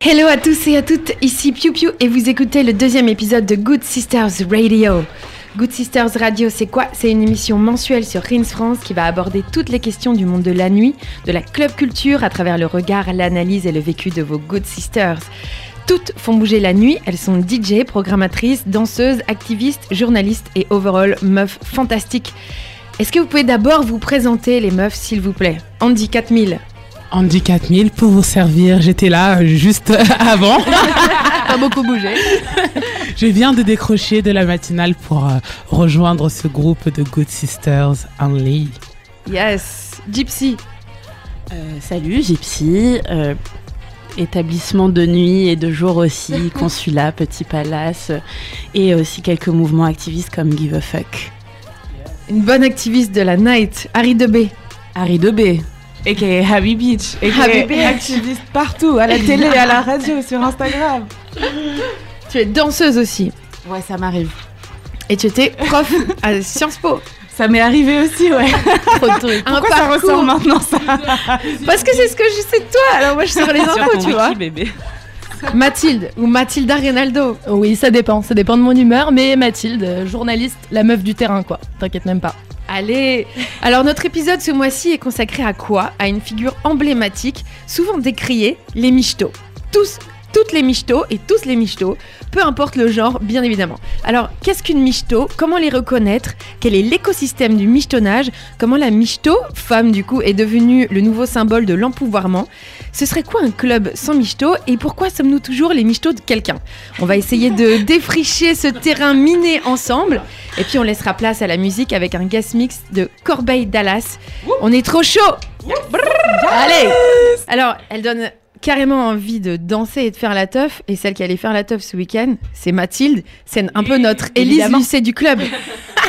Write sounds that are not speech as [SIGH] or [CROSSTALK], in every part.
Hello à tous et à toutes, ici Piu Piu et vous écoutez le deuxième épisode de Good Sisters Radio. Good Sisters Radio, c'est quoi? C'est une émission mensuelle sur Rins France qui va aborder toutes les questions du monde de la nuit, de la club culture à travers le regard, l'analyse et le vécu de vos Good Sisters. Toutes font bouger la nuit, elles sont DJ, programmatrices, danseuses, activistes, journalistes et overall meufs fantastiques. Est-ce que vous pouvez d'abord vous présenter les meufs s'il vous plaît Andy 4000. Andy 4000 pour vous servir, j'étais là euh, juste [LAUGHS] avant. Pas beaucoup bougé. [LAUGHS] Je viens de décrocher de la matinale pour euh, rejoindre ce groupe de Good Sisters Only. Yes, Gypsy. Euh, salut, Gypsy. Euh, établissement de nuit et de jour aussi, [LAUGHS] consulat, petit palace, et aussi quelques mouvements activistes comme Give a Fuck. Une bonne activiste de la night, Harry Debé. Harry Debé, a.k.a. Happy Beach, a.k.a. Happy Beach. activiste partout, à la télé, à la radio, sur Instagram. [LAUGHS] Tu es danseuse aussi. Ouais, ça m'arrive. Et tu étais prof à Sciences Po. Ça m'est arrivé aussi, ouais. Trop de trucs. Un Pourquoi ça ressort maintenant, ça? Parce que c'est ce que je sais de toi. Alors moi je sors les infos, tu vois. bébé. Mathilde ou Mathilda Rinaldo. Oui, ça dépend, ça dépend de mon humeur, mais Mathilde, journaliste, la meuf du terrain, quoi. T'inquiète même pas. Allez Alors notre épisode ce mois-ci est consacré à quoi? À une figure emblématique, souvent décriée, les michtos. Tous, toutes les michtos et tous les michtos, peu importe le genre, bien évidemment. Alors, qu'est-ce qu'une michto? Comment les reconnaître? Quel est l'écosystème du michetonnage Comment la michto, femme du coup, est devenue le nouveau symbole de l'empouvoirment? Ce serait quoi un club sans michto Et pourquoi sommes-nous toujours les michtos de quelqu'un? On va essayer de [LAUGHS] défricher ce terrain miné ensemble. Et puis on laissera place à la musique avec un guest mix de Corbeil Dallas. On est trop chaud! Allez! Alors, elle donne carrément envie de danser et de faire la teuf. Et celle qui allait faire la teuf ce week-end, c'est Mathilde. C'est un peu notre Élise. Lucet du club. [LAUGHS]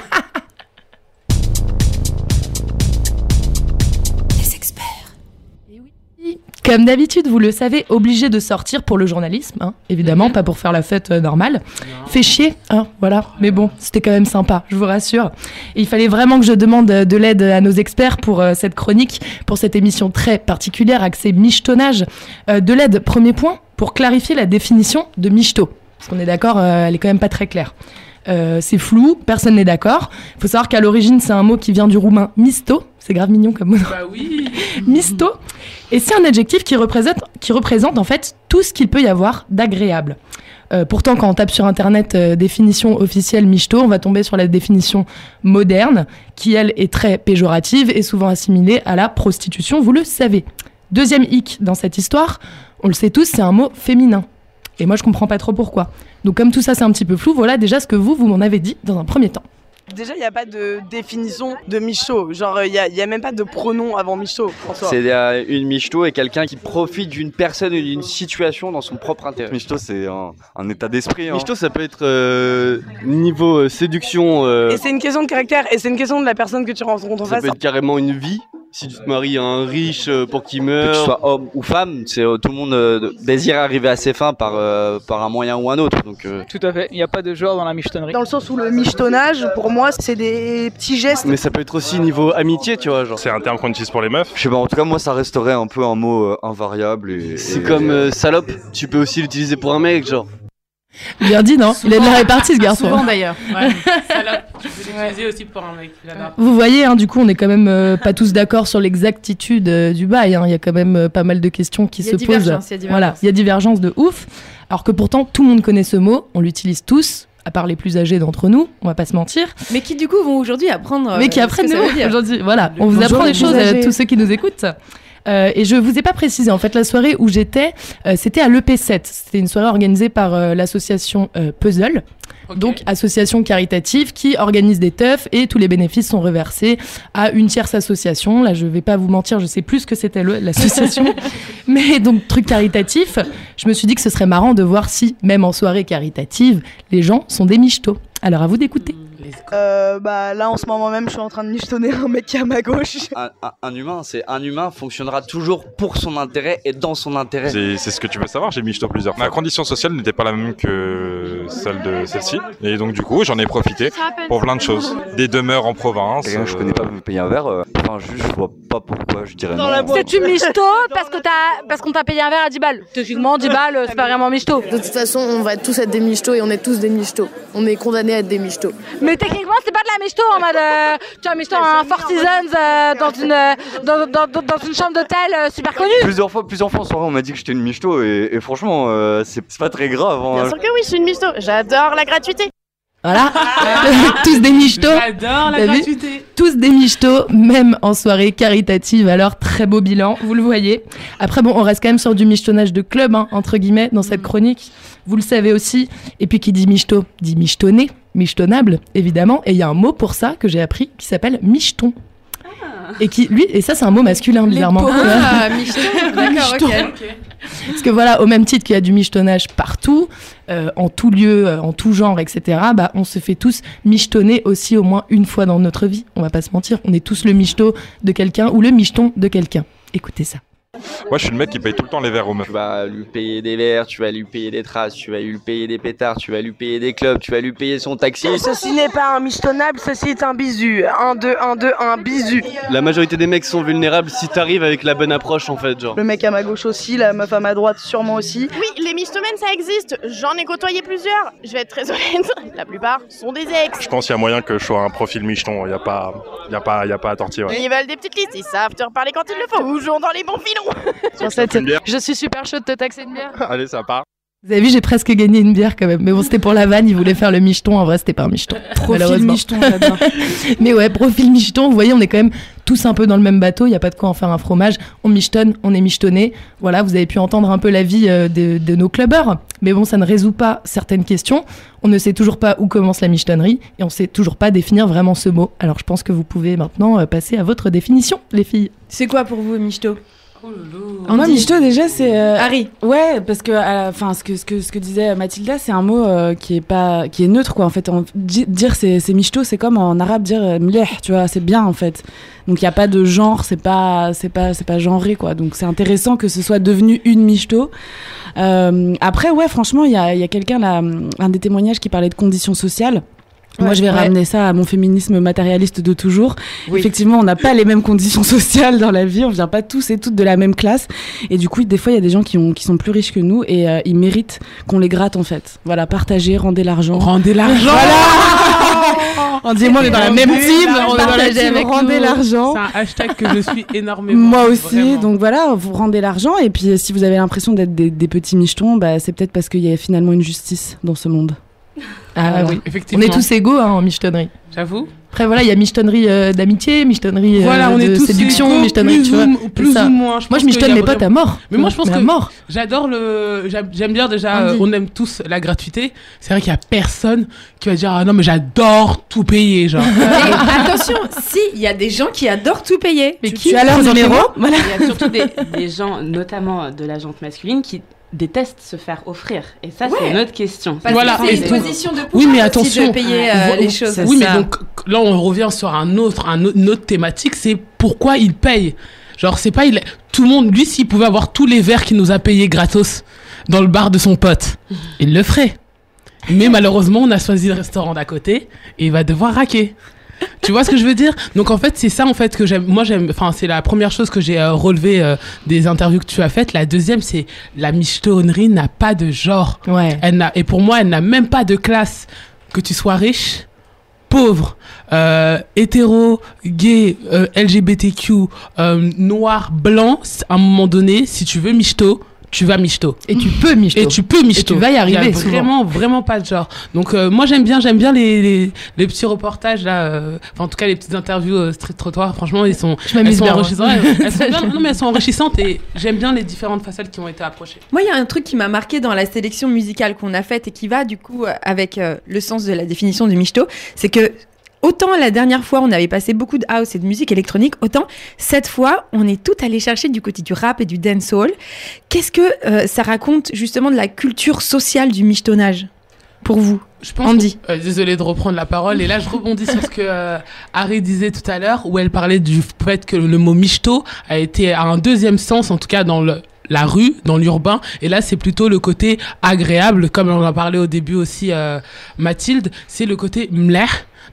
Comme d'habitude, vous le savez, obligé de sortir pour le journalisme, hein, évidemment, pas pour faire la fête euh, normale. Fait chier, hein, voilà. Mais bon, c'était quand même sympa, je vous rassure. Et il fallait vraiment que je demande euh, de l'aide à nos experts pour euh, cette chronique, pour cette émission très particulière, axée michetonnage. De l'aide, premier point, pour clarifier la définition de michto. Parce qu'on est d'accord, elle est quand même pas très claire. Euh, c'est flou, personne n'est d'accord. Il faut savoir qu'à l'origine, c'est un mot qui vient du roumain misto. C'est grave mignon comme mot. Bah oui [LAUGHS] Misto. Et c'est un adjectif qui représente, qui représente en fait tout ce qu'il peut y avoir d'agréable. Euh, pourtant, quand on tape sur Internet euh, définition officielle michto, on va tomber sur la définition moderne, qui elle est très péjorative et souvent assimilée à la prostitution, vous le savez. Deuxième hic dans cette histoire, on le sait tous, c'est un mot féminin. Et moi, je comprends pas trop pourquoi. Donc, comme tout ça, c'est un petit peu flou, voilà déjà ce que vous, vous m'en avez dit dans un premier temps. Déjà, il n'y a pas de définition de michaud. Genre, il n'y a, il y a même pas de pronom avant michaud, François. C'est euh, une michto et quelqu'un qui profite d'une personne ou d'une situation dans son propre intérêt. Michto, c'est un, un état d'esprit. Hein. Michto, ça peut être euh, niveau euh, séduction, euh, Et c'est une question de caractère, et c'est une question de la personne que tu rencontres en ça face. peut être carrément une vie. Si tu te maries à un riche euh, pour qu'il Que meure, tu sois homme ou femme, c'est euh, tout le monde euh, désire arriver à ses fins par, euh, par un moyen ou un autre. Donc, euh, Tout à fait, il n'y a pas de genre dans la michetonnerie. Dans le sens où le michetonnage, pour moi, c'est des petits gestes. mais ça peut être aussi niveau amitié, tu vois. Genre. C'est un terme qu'on utilise pour les meufs. Je sais pas, en tout cas, moi, ça resterait un peu un mot euh, invariable. Et, C'est et- comme euh, salope, tu peux aussi l'utiliser pour un mec, genre. Bien dit, non Il est de la répartie, ce garçon. Souvent d'ailleurs. [LAUGHS] Ouais, l'utiliser aussi pour un mec. Vous voyez, hein, du coup, on est quand même euh, pas tous d'accord sur l'exactitude euh, du bail. hein. Il y a quand même euh, pas mal de questions qui Il y a se posent. divergence, il y a divergence. Voilà, il y a divergence de ouf. Alors que pourtant, tout le monde connaît ce mot, on l'utilise tous, à part les plus âgés d'entre nous, on va pas se mentir. Mais qui du coup vont aujourd'hui apprendre. mais qui apprennent aujourd'hui. Voilà, on vous Bonjour, apprend des choses à tous ceux qui nous écoutent. Euh, et je vous ai pas précisé, en fait, la soirée où j'étais, euh, c'était à l'EP7. C'était une soirée organisée par euh, l'association Puzzle. Donc, association caritative qui organise des teufs et tous les bénéfices sont reversés à une tierce association. Là, je vais pas vous mentir, je sais plus ce que c'était l'association. [LAUGHS] Mais donc, truc caritatif, je me suis dit que ce serait marrant de voir si, même en soirée caritative, les gens sont des michetots. Alors, à vous d'écouter. Euh, bah là en ce moment même je suis en train de michetonner un mec qui est à ma gauche. Un, un- un humain, c'est un humain fonctionnera toujours pour son intérêt et dans son intérêt. C'est c'est ce que tu veux savoir, j'ai micheto plusieurs fois. Ma condition sociale n'était pas la même que celle de celle-ci. Et donc du coup, j'en ai profité pour plein de choses. Des demeures en province. Quelqu'un que je connais pas me payer un verre, euh, enfin juste je vois pas pourquoi je dirais non. C'est tu michto parce que t'as parce qu'on t'a payé un verre à 10 balles. Techniquement 10 balles c'est pas vraiment michto. De toute façon, on va tous être des michtos et on est tous des michtos. On est condamnés à être des michtos. Mais techniquement c'est pas de la michto en mode euh, tu as michto un Four Seasons euh, dans une euh, dans, dans, dans- dans une chambre d'hôtel euh, super connue. Plusieurs fois, plusieurs fois en soirée, on m'a dit que j'étais une michto et, et franchement, euh, c'est pas très grave. hein. Bien sûr que oui, je suis une michto. J'adore la gratuité. Voilà, [LAUGHS] [LAUGHS] tous des michtos. J'adore la gratuité. Tous des michtos, même en soirée caritative. Alors, très beau bilan, vous le voyez. Après, bon, on reste quand même sur du michetonnage de club, hein, entre guillemets, dans cette chronique. Vous le savez aussi. Et puis, qui dit michto, dit michetonné, michetonnable, évidemment. Et il y a un mot pour ça que j'ai appris qui s'appelle micheton. Et qui, lui, et ça, c'est un mot masculin, bizarrement. Ah, micheton. [LAUGHS] D'accord, ok. Parce que voilà, au même titre qu'il y a du michetonnage partout, euh, en tout lieu, euh, en tout genre, etc., bah, on se fait tous michetonner aussi au moins une fois dans notre vie. On va pas se mentir, on est tous le michetot de quelqu'un ou le micheton de quelqu'un. Écoutez ça. [LAUGHS] Moi, je suis le mec qui paye tout le temps les verres aux meufs. Tu vas lui payer des verres, tu vas lui payer des traces, tu vas lui payer des pétards, tu vas lui payer des clubs, tu vas lui payer son taxi. Ceci n'est pas un michetonnable, ceci est un bisu. 1, 2, 1, 2, 1, bisu. La majorité des mecs sont vulnérables si t'arrives avec la bonne approche en fait, genre. Le mec à ma gauche aussi, la meuf à ma droite sûrement aussi. Oui, les michetomènes, ça existe. J'en ai côtoyé plusieurs. Je vais être très honnête. La plupart sont des ex. Je pense qu'il y a moyen que je sois un profil micheton. Il y a pas, il y a pas, il y a pas à tortiller. ouais. Ils veulent des petites listes. Ils savent te reparler quand il le faut. Toujours dans les bons filons. [LAUGHS] Je suis super chaud de te taxer une bière. Allez, ça part. Vous avez vu, j'ai presque gagné une bière quand même. Mais bon, c'était pour la vanne, il voulait faire le micheton. En vrai, c'était pas un micheton. [LAUGHS] Profil micheton, j'adore. [LAUGHS] Mais ouais, profil micheton, vous voyez, on est quand même tous un peu dans le même bateau. Il n'y a pas de quoi en faire un fromage. On michetonne, on est michetonné. Voilà, vous avez pu entendre un peu la vie euh, de, de nos clubbers. Mais bon, ça ne résout pas certaines questions. On ne sait toujours pas où commence la michetonnerie et on sait toujours pas définir vraiment ce mot. Alors, je pense que vous pouvez maintenant euh, passer à votre définition, les filles. C'est quoi pour vous, michto Moi, michto, déjà, c'est. euh, Harry. Ouais, parce que, euh, enfin, ce que, ce que ce que disait Mathilda, c'est un mot euh, qui est pas, qui est neutre, quoi. En fait, En- dire c'est c'est michto, c'est comme en arabe dire mleh, tu vois, c'est bien, en fait. Donc il y a pas de genre, c'est pas, c'est pas, c'est pas genré, quoi. Donc c'est intéressant que ce soit devenu une michto. Euh, après, ouais, franchement, il y a, il y a quelqu'un là, un des témoignages qui parlait de conditions sociales. Moi, Ouais, je vais ouais. ramener ça à mon féminisme matérialiste de toujours. Oui. Effectivement, on n'a pas les mêmes conditions [LAUGHS] sociales dans la vie. On vient pas tous et toutes de la même classe. Et du coup, des fois, il y a des gens qui, ont, qui sont plus riches que nous et euh, ils méritent qu'on les gratte, en fait. Voilà, partagez, rendez l'argent. Rendez l'argent. Voilà [LAUGHS] On dit, moi, on est dans la même team. On est dans la Partagez team, avec rendez l'argent. C'est un hashtag que je suis énormément. [LAUGHS] Moi aussi, vraiment. donc voilà, vous rendez l'argent et puis si vous avez l'impression d'être des, des petits michetons, bah, c'est peut-être parce qu'il y a finalement une justice dans ce monde. Ah Voilà. oui. On est tous égaux hein, en michetonnerie. J'avoue. Après, voilà, il y a michetonnerie euh, d'amitié, michetonnerie euh, Voilà, on de est tous séduction, égaux, michetonnerie, plus tu vois. ou, plus ça. ou moins. Je Moi, je michetonne mes potes à mort. Mais moi, je pense Mais que mort. j'adore le. J'aime bien déjà. Euh, on aime tous la gratuité. C'est vrai qu'il y a personne qui va dire ah non mais j'adore tout payer genre. [LAUGHS] Et attention, si, il y a des gens qui adorent tout payer. Mais Tu- qui tu as leur numéro Voilà. Il y a surtout des, des gens, notamment de la jante masculine, qui détestent se faire offrir. Et ça, Ouais. c'est une autre question. Parce Voilà. que c'est une position de pouvoir Oui, mais aussi attention. de payer euh, les choses. Oui mais donc là on revient sur un autre un autre- une autre thématique c'est pourquoi il paye. Genre c'est pas il tout le monde lui s'il pouvait avoir tous les verres qu'il nous a payés gratos dans le bar de son pote il le ferait. Mais malheureusement on a choisi le restaurant d'à côté et il va devoir raquer. Tu vois ce que je veux dire? Donc en fait, c'est ça en fait que j'aime. Moi, j'aime. Enfin, c'est la première chose que j'ai euh, relevé euh, des interviews que tu as faites. La deuxième, c'est la michetonnerie n'a pas de genre. Ouais. Elle n'a, et pour moi, elle n'a même pas de classe. Que tu sois riche, pauvre, euh, hétéro, gay, euh, LGBTQ, noir, blanc, à un moment donné, si tu veux michto, tu vas michto. Et tu peux michto. Et tu peux michto. tu vas y arriver vraiment, vraiment pas de genre. Donc euh, moi j'aime bien, j'aime bien les, les, les petits reportages là. euh, enfin, en tout cas les petites interviews euh, street trottoir. Franchement ils sont, Je elles sont bien, hein. enrichissantes. Elles, elles sont bien- non mais elles sont enrichissantes et j'aime bien les différentes facettes qui ont été approchées. Moi, il y a un truc qui m'a marqué dans la sélection musicale qu'on a faite et qui va du coup avec euh, le sens de la définition du michto, c'est que autant la dernière fois on avait passé beaucoup de house et de musique électronique, autant cette fois on est tout allé chercher du côté du rap et du dancehall. Qu'est-ce que euh, ça raconte justement de la culture sociale du michetonnage pour vous je pense Andy. Euh, désolée de reprendre la parole. Et là, je rebondis sur ce que euh, Harry disait tout à l'heure, où elle parlait du fait que le mot michto a été à un deuxième sens, en tout cas dans le la rue, dans l'urbain, et là c'est plutôt le côté agréable, comme on en a parlé au début aussi, euh, Mathilde, c'est le côté mleh,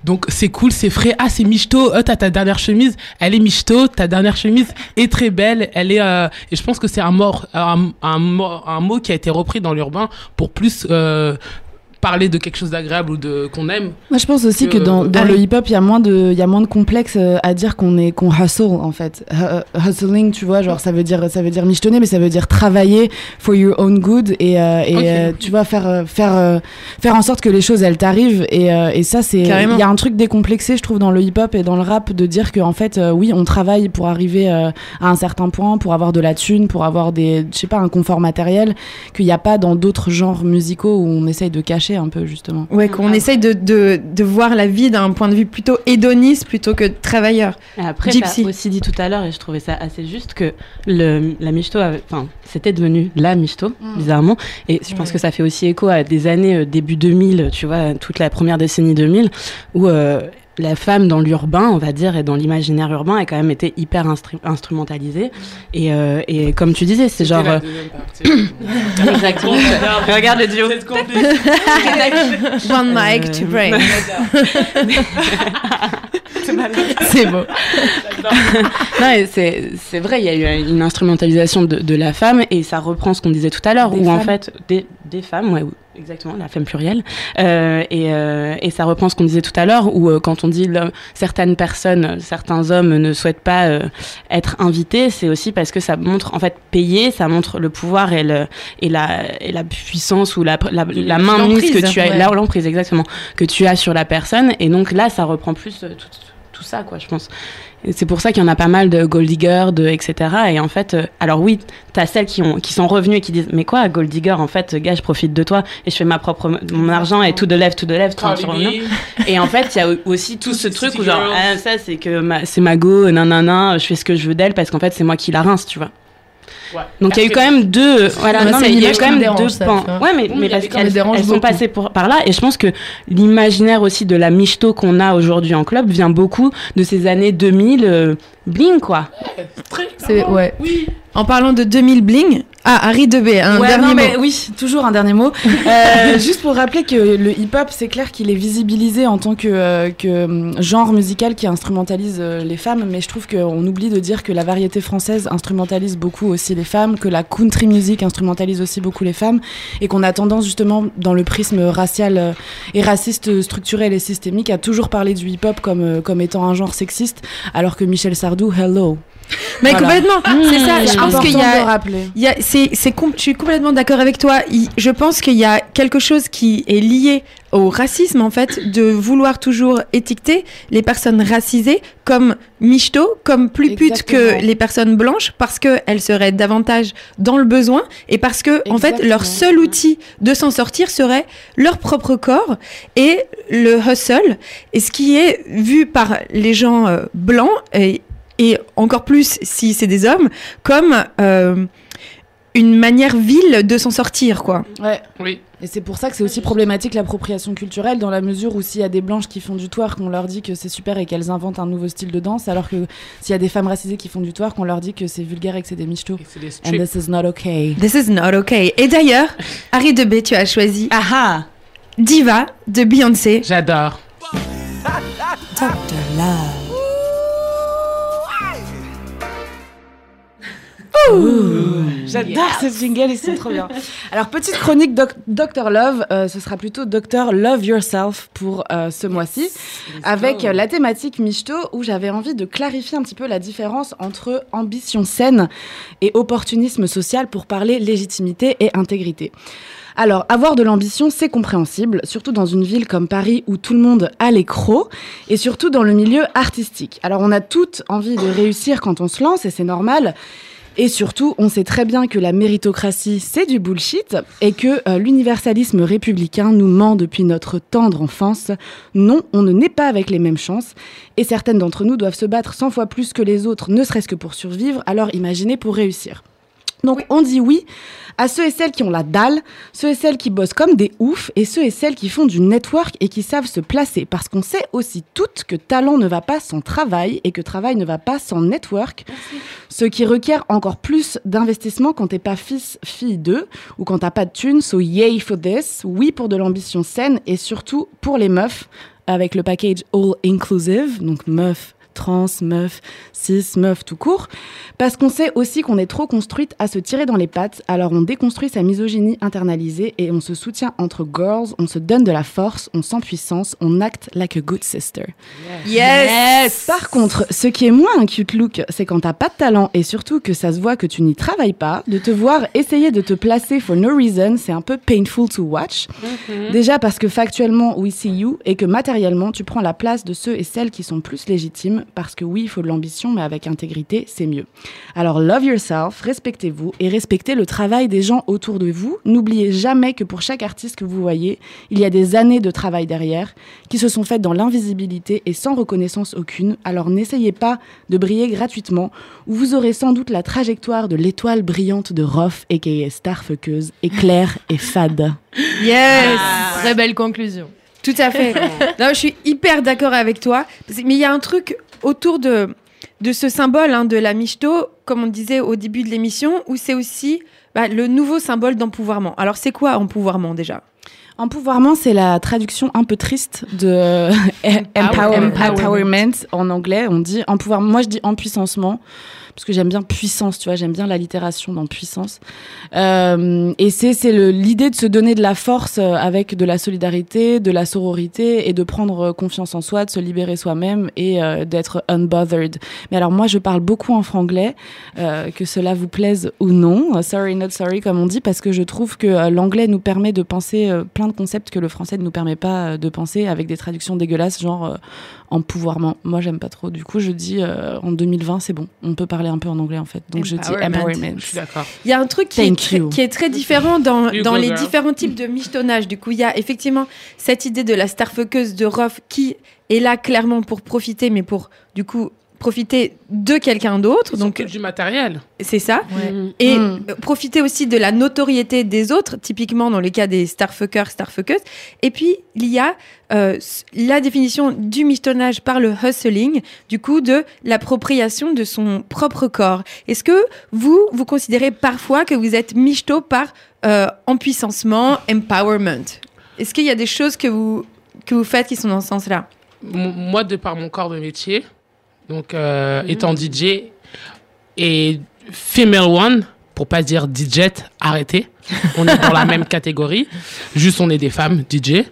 donc c'est cool, c'est frais. Ah c'est michto, oh, t'as ta dernière chemise, elle est michto, ta dernière chemise est très belle, elle est euh, et je pense que c'est un mot un, un mot qui a été repris dans l'urbain pour plus euh, parler de quelque chose d'agréable ou de qu'on aime. Moi, je pense aussi que, dans, dans le hip-hop, il y a moins de, il y a moins de complexe euh, à dire qu'on est qu'on hustle en fait. Hu- hustling, tu vois, genre ça veut dire ça veut dire michetonner, mais ça veut dire travailler for your own good et, euh, et euh, tu vois faire euh, faire euh, faire en sorte que les choses elles t'arrivent et, euh, et ça c'est il y a un truc décomplexé je trouve dans le hip-hop et dans le rap de dire que en fait euh, oui on travaille pour arriver euh, à un certain point, pour avoir de la thune, pour avoir des je sais pas un confort matériel qu'il n'y a pas dans d'autres genres musicaux où on essaye de cacher un peu justement. Ouais, qu'on essaye de, de, de voir la vie d'un point de vue plutôt hédoniste plutôt que travailleur. Et après, Gypsy. t'as aussi dit tout à l'heure, et je trouvais ça assez juste, que le, la michto, enfin, c'était devenu la michto, bizarrement. Et je pense que ça fait aussi écho à des années euh, début 2000, tu vois, toute la première décennie 2000, où euh, la femme dans l'urbain, on va dire, et dans l'imaginaire urbain, a quand même été hyper instru- instrumentalisée. Et, euh, et comme tu disais, c'est genre. la euh. [COUGHS] Exactement. Regarde le duo. [LAUGHS] One mic to Euh, bring. [LAUGHS] C'est beau. [LAUGHS] non, c'est c'est vrai, il y a eu une instrumentalisation de, de la femme et ça reprend ce qu'on disait tout à l'heure, où en fait, des, des femmes, ouais, ou- exactement, la femme plurielle, euh, et, euh, et ça reprend ce qu'on disait tout à l'heure, où euh, quand on dit l'homme- certaines personnes, certains hommes ne souhaitent pas euh, être invités, c'est aussi parce que ça montre, en fait, payer, ça montre le pouvoir et, le, et, la, et la puissance ou la, la, la main mise que tu as, ouais. là, l'emprise exactement, que tu as sur la personne, et donc là, ça reprend plus euh, tout, tout ça, quoi, je pense. C'est pour ça qu'il y en a pas mal de gold diggers, de etc. Et en fait, euh, alors oui, t'as celles qui ont qui sont revenues et qui disent mais quoi, gold digger, en fait, gars, je profite de toi et je fais ma propre mon argent et tout de lève, tout de lève, tout Et en fait, il y a aussi tout ce truc où genre ah, ça c'est que ma- c'est ma go, nanana, je fais ce que je veux d'elle parce qu'en fait c'est moi qui la rince, tu vois. Ouais. Donc il y a eu quand même deux, voilà, non, mais il y a quand même dérange, deux ça, pans. Ouais, mais, Oui, mais parce qu'elles elles sont passées pour- par là, et je pense que l'imaginaire aussi de la michto qu'on a aujourd'hui en club vient beaucoup de ces années 2000, euh, bling quoi. très C'est ouais. Oui. En parlant de 2000 bling, ah, Harry Debé, un Ouais, dernier non, mot. mais oui, toujours un dernier mot. [LAUGHS] Euh, juste pour rappeler que le hip-hop, c'est clair qu'il est visibilisé en tant que, euh, que hum, genre musical qui instrumentalise euh, les femmes, mais je trouve qu'on oublie de dire que la variété française instrumentalise beaucoup aussi les femmes, que la country music instrumentalise aussi beaucoup les femmes, et qu'on a tendance justement dans le prisme racial et raciste structurel et systémique à toujours parler du hip-hop comme, comme étant un genre sexiste, alors que Michel Sardou, hello. Mais Voilà. complètement, c'est ça. Je pense qu'il y a, y c'est, c'est je suis complètement d'accord avec toi. Je pense qu'il y a quelque chose qui est lié au racisme en fait, de vouloir toujours étiqueter les personnes racisées comme michto, comme plus putes que les personnes blanches, parce qu'elles seraient davantage dans le besoin et parce que en fait leur seul outil de s'en sortir serait leur propre corps et le hustle. Et ce qui est vu par les gens euh, blancs et, et encore plus si c'est des hommes comme euh, une manière vile de s'en sortir quoi. Ouais. Oui. Et c'est pour ça que c'est aussi problématique l'appropriation culturelle, dans la mesure où s'il y a des blanches qui font du twerk, qu'on leur dit que c'est super et qu'elles inventent un nouveau style de danse, alors que s'il y a des femmes racisées qui font du twerk, on leur dit que c'est vulgaire et que c'est des michtos. Et c'est des And this is not okay. This is not okay. Et d'ailleurs, Harry Debé, tu as choisi Ah ah Diva de Beyoncé. J'adore. J'adore ces jingles, ils sont trop bien. Alors, petite chronique doc Dr Love, euh, ce sera plutôt Dr Love Yourself pour euh, ce mois-ci, avec euh, la thématique Michto, où j'avais envie de clarifier un petit peu la différence entre ambition saine et opportunisme social pour parler légitimité et intégrité. Alors, avoir de l'ambition, c'est compréhensible, surtout dans une ville comme Paris où tout le monde a les crocs, et surtout dans le milieu artistique. Alors, on a toutes envie de réussir quand on se lance, et c'est normal. Et surtout, on sait très bien que la méritocratie, c'est du bullshit et que euh, l'universalisme républicain nous ment depuis notre tendre enfance. Non, on ne naît pas avec les mêmes chances et certaines d'entre nous doivent se battre 100 fois plus que les autres, ne serait-ce que pour survivre, alors imaginez pour réussir. Donc on dit oui à ceux et celles qui ont la dalle, ceux et celles qui bossent comme des oufs et ceux et celles qui font du network et qui savent se placer. Parce qu'on sait aussi toutes que talent ne va pas sans travail et que travail ne va pas sans network. Ce qui requiert encore plus d'investissement quand t'es pas fils, fille d'eux ou quand t'as pas de thunes. So yay for this. Oui pour de l'ambition saine et surtout pour les meufs avec le package all inclusive, donc meuf, trans, meuf, cis, meuf tout court, parce qu'on sait aussi qu'on est trop construite à se tirer dans les pattes, alors on déconstruit sa misogynie internalisée et on se soutient entre girls, on se donne de la force, on sent puissance, on acte like a good sister. Yes. Par contre, ce qui est moins un cute look, c'est quand t'as pas de talent et surtout que ça se voit que tu n'y travailles pas, de te voir essayer de te placer for no reason, c'est un peu painful to watch. Mhm. Déjà parce que factuellement, we see you et que matériellement, tu prends la place de ceux et celles qui sont plus légitimes parce que oui, il faut de l'ambition, mais avec intégrité, c'est mieux. Alors, love yourself, respectez-vous et respectez le travail des gens autour de vous. N'oubliez jamais que pour chaque artiste que vous voyez, il y a des années de travail derrière qui se sont faites dans l'invisibilité et sans reconnaissance aucune. Alors, n'essayez pas de briller gratuitement ou vous aurez sans doute la trajectoire de l'étoile brillante de Roth, aka Starfuckeuse, éclair et fade. [LAUGHS] Yes. Très belle conclusion. Tout à fait. [LAUGHS] non, je suis hyper d'accord avec toi. Mais il y a un truc autour de, de ce symbole hein, de la michto, comme on disait au début de l'émission, où c'est aussi bah, le nouveau symbole d'empouvoirment. Alors, c'est quoi empouvoirment déjà? Empouvoirment, c'est la traduction un peu triste de [LAUGHS] empower- empowerment en anglais. On dit empouvoirment. Moi, je dis empuissancement parce que j'aime bien puissance, tu vois, j'aime bien l'allitération dans puissance. Euh, et c'est l'idée de se donner de la force euh, avec de la solidarité, de la sororité et de prendre euh, confiance en soi, de se libérer soi-même et euh, d'être unbothered. Mais alors moi, je parle beaucoup en franglais, euh, que cela vous plaise ou non. Sorry, not sorry, comme on dit, parce que je trouve que l'anglais nous permet de penser euh, plein de concepts que le français ne nous permet pas euh, de penser avec des traductions dégueulasses, genre euh, empouvoirment. Moi, j'aime pas trop. Du coup, je dis euh, en 2020, c'est bon. On peut parler un peu en anglais en fait. Donc je dis Empowerment. Je suis d'accord. Il y a un truc qui, est très, you. qui est très différent dans, dans les girl. différents types de michetonnage. Du coup, il y a effectivement cette idée de la starfuckeuse de Roth qui est là clairement pour profiter, mais pour du coup profiter de quelqu'un d'autre. Donc du matériel. C'est ça. Ouais. Et Mm. profiter aussi de la notoriété des autres, typiquement dans le cas des starfuckers, starfuckeuses. Et puis, il y a euh, la définition du michetonnage par le hustling, du coup, de l'appropriation de son propre corps. Est-ce que vous, vous considérez parfois que vous êtes michto par euh, empuissancement, empowerment? Est-ce qu'il y a des choses que vous, que vous faites qui sont dans ce sens-là? Moi, de par mon corps de métier, donc euh, étant DJ et female one, pour pas dire DJ, arrêtez. [LAUGHS] On est dans la même catégorie. Juste, on est des femmes DJ.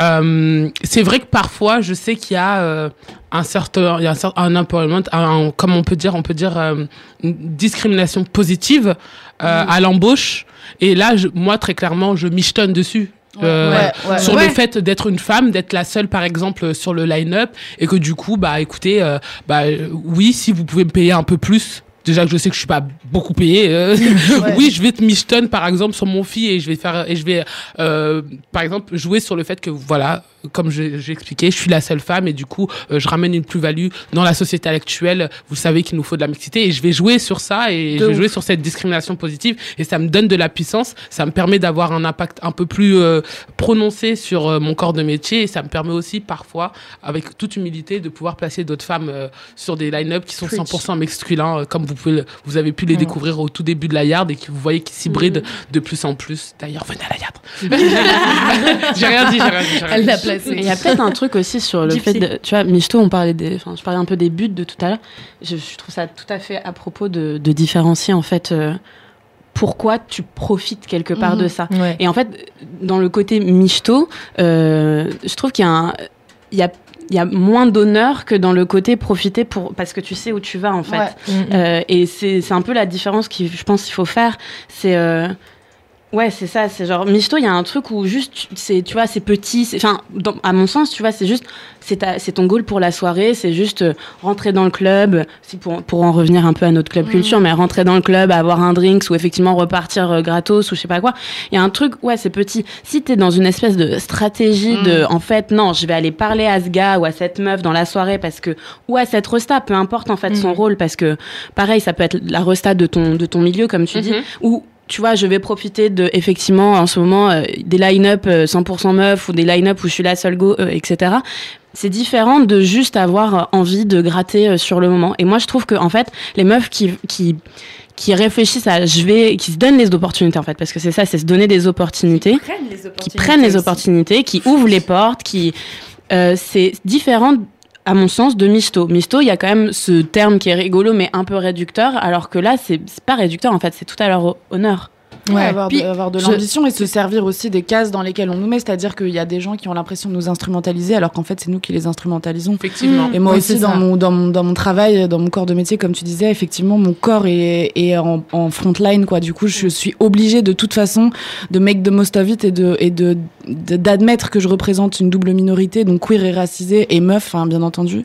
Euh, c'est vrai que parfois, je sais qu'il y a euh, un certain, il y a un, certain- un empowerment, un, comme on peut dire, on peut dire euh, une discrimination positive euh, à l'embauche. Et là, je- moi, très clairement, je michetonne dessus. Euh, Ouais, ouais. sur Ouais. le fait d'être une femme, d'être la seule par exemple sur le line-up et que du coup bah écoutez euh, bah euh, oui si vous pouvez me payer un peu plus déjà que je sais que je suis pas beaucoup payé euh, [LAUGHS] oui je vais te michetonne par exemple sur mon fille et je vais faire et je vais euh, par exemple jouer sur le fait que voilà comme je- j'ai expliqué je suis la seule femme et du coup euh, je ramène une plus-value dans la société actuelle vous savez qu'il nous faut de la mixité et je vais jouer sur ça et De je vais ouf. jouer sur cette discrimination positive et ça me donne de la puissance ça me permet d'avoir un impact un peu plus euh, prononcé sur euh, mon corps de métier et ça me permet aussi parfois avec toute humilité de pouvoir placer d'autres femmes euh, sur des line-up qui sont Preach. 100% masculins euh, comme vous pouvez le- vous avez pu les Mm. découvrir au tout début de la yard et que vous voyez qui s'hybrident de plus en plus d'ailleurs venez à la yard [LAUGHS] [LAUGHS] j'ai rien dit j'ai rien dit rien Elle dit. Il y a peut-être un truc aussi sur le Gypsy. fait de, tu vois, Michto, on parlait des, enfin, je parlais un peu des buts de tout à l'heure. Je, je trouve ça tout à fait à propos de, de différencier en fait euh, pourquoi tu profites quelque part Mhm. de ça. Ouais. Et en fait, dans le côté Michto, euh, je trouve qu'il y a un, il y a il y a moins d'honneur que dans le côté profiter pour parce que tu sais où tu vas en fait. Ouais. Mm, mm. Euh, et c'est c'est un peu la différence qui je pense qu'il faut faire. C'est euh, Ouais, c'est ça. C'est genre Misto, il y a un truc où juste, tu- c'est, tu vois, c'est petit. c'est- Enfin, à mon sens, tu vois, c'est juste, c'est ton goal pour la soirée. C'est juste euh, rentrer dans le club. Si pour, pour en revenir un peu à notre club culture, mais rentrer dans le club, avoir un drink ou effectivement repartir euh, gratos ou je sais pas quoi. Il y a un truc, ouais, c'est petit. Si t'es dans une espèce de stratégie de, en fait, non, je vais aller parler à ce gars ou à cette meuf dans la soirée parce que, ou à cette resta, peu importe en fait son rôle, parce que, pareil, ça peut être la resta de ton, de ton milieu, comme tu dis, Mhm. ou tu vois, je vais profiter de, effectivement, en ce moment, euh, des line-up euh, 100% meufs ou des line-up où je suis la seule go, euh, etc. C'est différent de juste avoir euh, envie de gratter euh, sur le moment. Et moi, je trouve que, en fait, les meufs qui, qui, qui réfléchissent à je vais, qui se donnent les opportunités, en fait, parce que c'est ça, c'est se donner des opportunités, prennent les qui prennent les opportunités, qui ouvrent les portes, qui, euh, c'est différent à mon sens, de misto. Misto, il y a quand même ce terme qui est rigolo, mais un peu réducteur, alors que là, c'est pas réducteur, en fait, c'est tout à leur honneur. Ouais, avoir, de, avoir de je- l'ambition et se servir aussi des cases dans lesquelles on nous met, c'est-à-dire qu'il y a des gens qui ont l'impression de nous instrumentaliser alors qu'en fait c'est nous qui les instrumentalisons. Effectivement. Et moi Oui, aussi dans mon, dans, mon, dans mon travail, dans mon corps de métier, comme tu disais, effectivement mon corps est, est en, en front line quoi. Du coup je suis obligée de toute façon de make the most of it et de et de de- d'admettre que je représente une double minorité donc queer et racisée et meuf hein, bien entendu.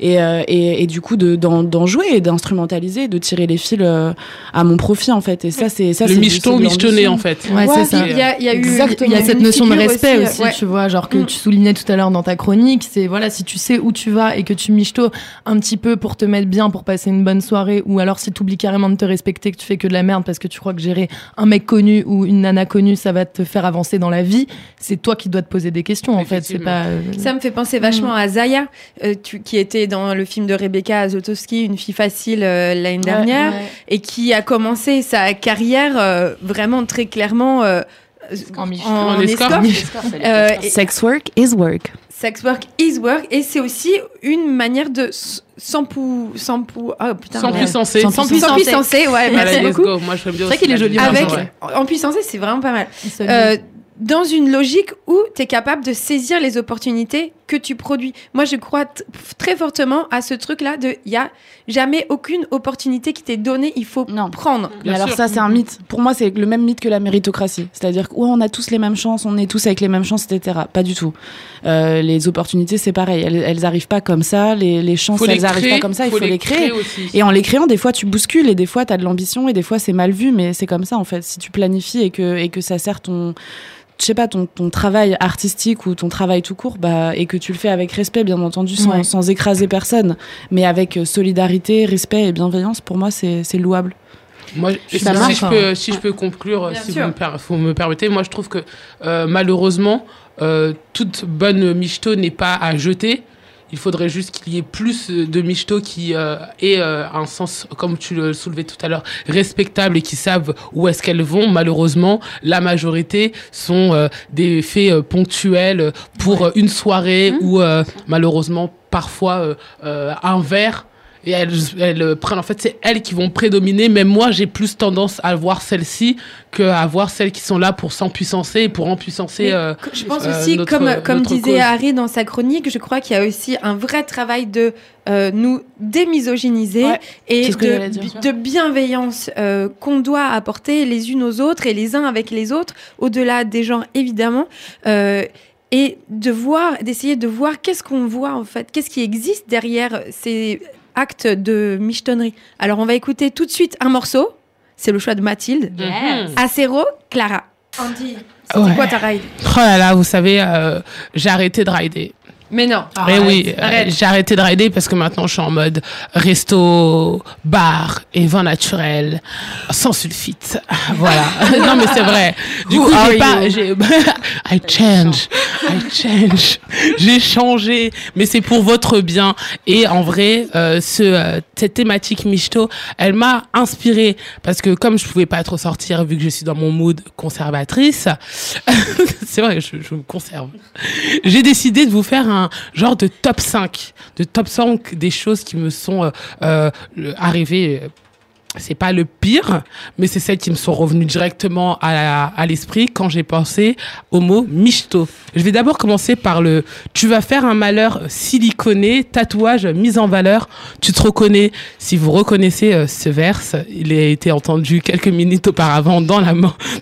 Et, euh, et, et du coup de d'en d'en jouer et d'instrumentaliser de tirer les fils euh, à mon profit en fait. Et ça c'est ça Le c'est- l'ambition. en fait. Ouais, c'est ça. Il y a, il y a eu Exactement. Y a cette notion de respect aussi, ouais. tu vois, genre que Mm. tu soulignais tout à l'heure dans ta chronique, c'est voilà, si tu sais où tu vas et que tu michto un petit peu pour te mettre bien, pour passer une bonne soirée, ou alors si tu oublies carrément de te respecter, que tu fais que de la merde parce que tu crois que gérer un mec connu ou une nana connue, ça va te faire avancer dans la vie, c'est toi qui dois te poser des questions en fait, c'est pas... euh, Ça me fait penser vachement à Zaya, euh, tu- qui était dans le film de Rebecca Zotowski, une fille facile euh, l'année dernière, ouais. et qui a commencé sa carrière euh, vraiment très clairement euh, en, En escorte. escorte. Euh, Sex work is work. Sex work is work, et c'est aussi une manière de sans pou, sans pou, oh putain, Sans merde. puissancer. sans, Sans puissancer. ouais, Allez, merci let's beaucoup. go. Moi, je ferais bien C'est vrai qu'il est joli, Avec, ouais. en puissancer, c'est vraiment pas mal. Euh, dans une logique où tu es capable de saisir les opportunités que tu produis. Moi, je crois très fortement à ce truc-là de il y a jamais aucune opportunité qui t'est donnée, il faut prendre. Mais alors ça c'est un mythe. Pour moi c'est le même mythe que la méritocratie. C'est-à-dire que ouais, on a tous les mêmes chances, on est tous avec les mêmes chances, etc. Pas du tout. Euh, les opportunités c'est pareil, elles, elles arrivent pas comme ça. Les, les chances Faut elles arrivent créer, pas comme ça. Il faut faut les les créer. créer aussi. Et en les créant, des fois tu bouscules et des fois tu as de l'ambition et des fois c'est mal vu. Mais c'est comme ça en fait. Si tu planifies et que et que ça sert ton je sais pas, ton, ton travail artistique ou ton travail tout court, bah, et que tu le fais avec respect, bien entendu, sans, Ouais. sans écraser personne, mais avec euh, solidarité, respect et bienveillance, pour moi, c'est c'est louable. Moi, si, Ça si marche, je hein. peux, si je peux conclure, Bien si sûr. vous me, per- vous me permettez, moi je trouve que euh, malheureusement, euh, toute bonne michto n'est pas à jeter. Il faudrait juste qu'il y ait plus de michto qui euh, aient euh, un sens, comme tu le soulevais tout à l'heure, respectable et qui savent où est-ce qu'elles vont. Malheureusement, la majorité sont euh, des faits euh, ponctuels pour une soirée ou euh, malheureusement parfois un verre. Et elles, elles euh, prennent, en fait, c'est elles qui vont prédominer. Même moi, j'ai plus tendance à voir celles-ci qu'à voir celles qui sont là pour s'empuissancer et pour empuissancer. Mais euh, je pense euh, aussi, notre- comme, comme disait cause. Harry dans sa chronique, je crois qu'il y a aussi un vrai travail de euh, nous démisogyniser et de, dire. de bienveillance euh, qu'on doit apporter les unes aux autres et les uns avec les autres, au-delà des genres évidemment. Euh, et de voir, d'essayer de voir qu'est-ce qu'on voit en fait, qu'est-ce qui existe derrière ces actes de michetonnerie. Alors on va écouter tout de suite un morceau, c'est le choix de Mathilde. Yes. Acero, Clara. Andy, c'était Ouais. quoi ta ride? Oh là là, vous savez, euh, j'ai arrêté de rider. Mais non. Mais oui, euh, j'ai arrêté de rider parce que maintenant je suis en mode resto, bar et vin naturel, sans sulfite. [LAUGHS] Voilà. [LAUGHS] non mais c'est vrai. Du Who coup, j'ai pas, j'ai, [LAUGHS] I change, I change. J'ai changé, mais c'est pour votre bien. Et en vrai, euh, ce, euh, cette thématique michto, elle m'a inspirée parce que comme je pouvais pas trop sortir vu que je suis dans mon mood conservatrice, c'est vrai, je, je me conserve. J'ai décidé de vous faire un genre de top 5, de top 5 des choses qui me sont euh, euh, arrivées euh, c'est pas le pire, mais c'est celles qui me sont revenues directement à, l'esprit quand j'ai pensé au mot michto. Je vais d'abord commencer par le tu vas faire un malheur siliconé, tatouage, mise en valeur. Tu te reconnais. Si vous reconnaissez euh, ce verse, il a été entendu quelques minutes auparavant dans, la,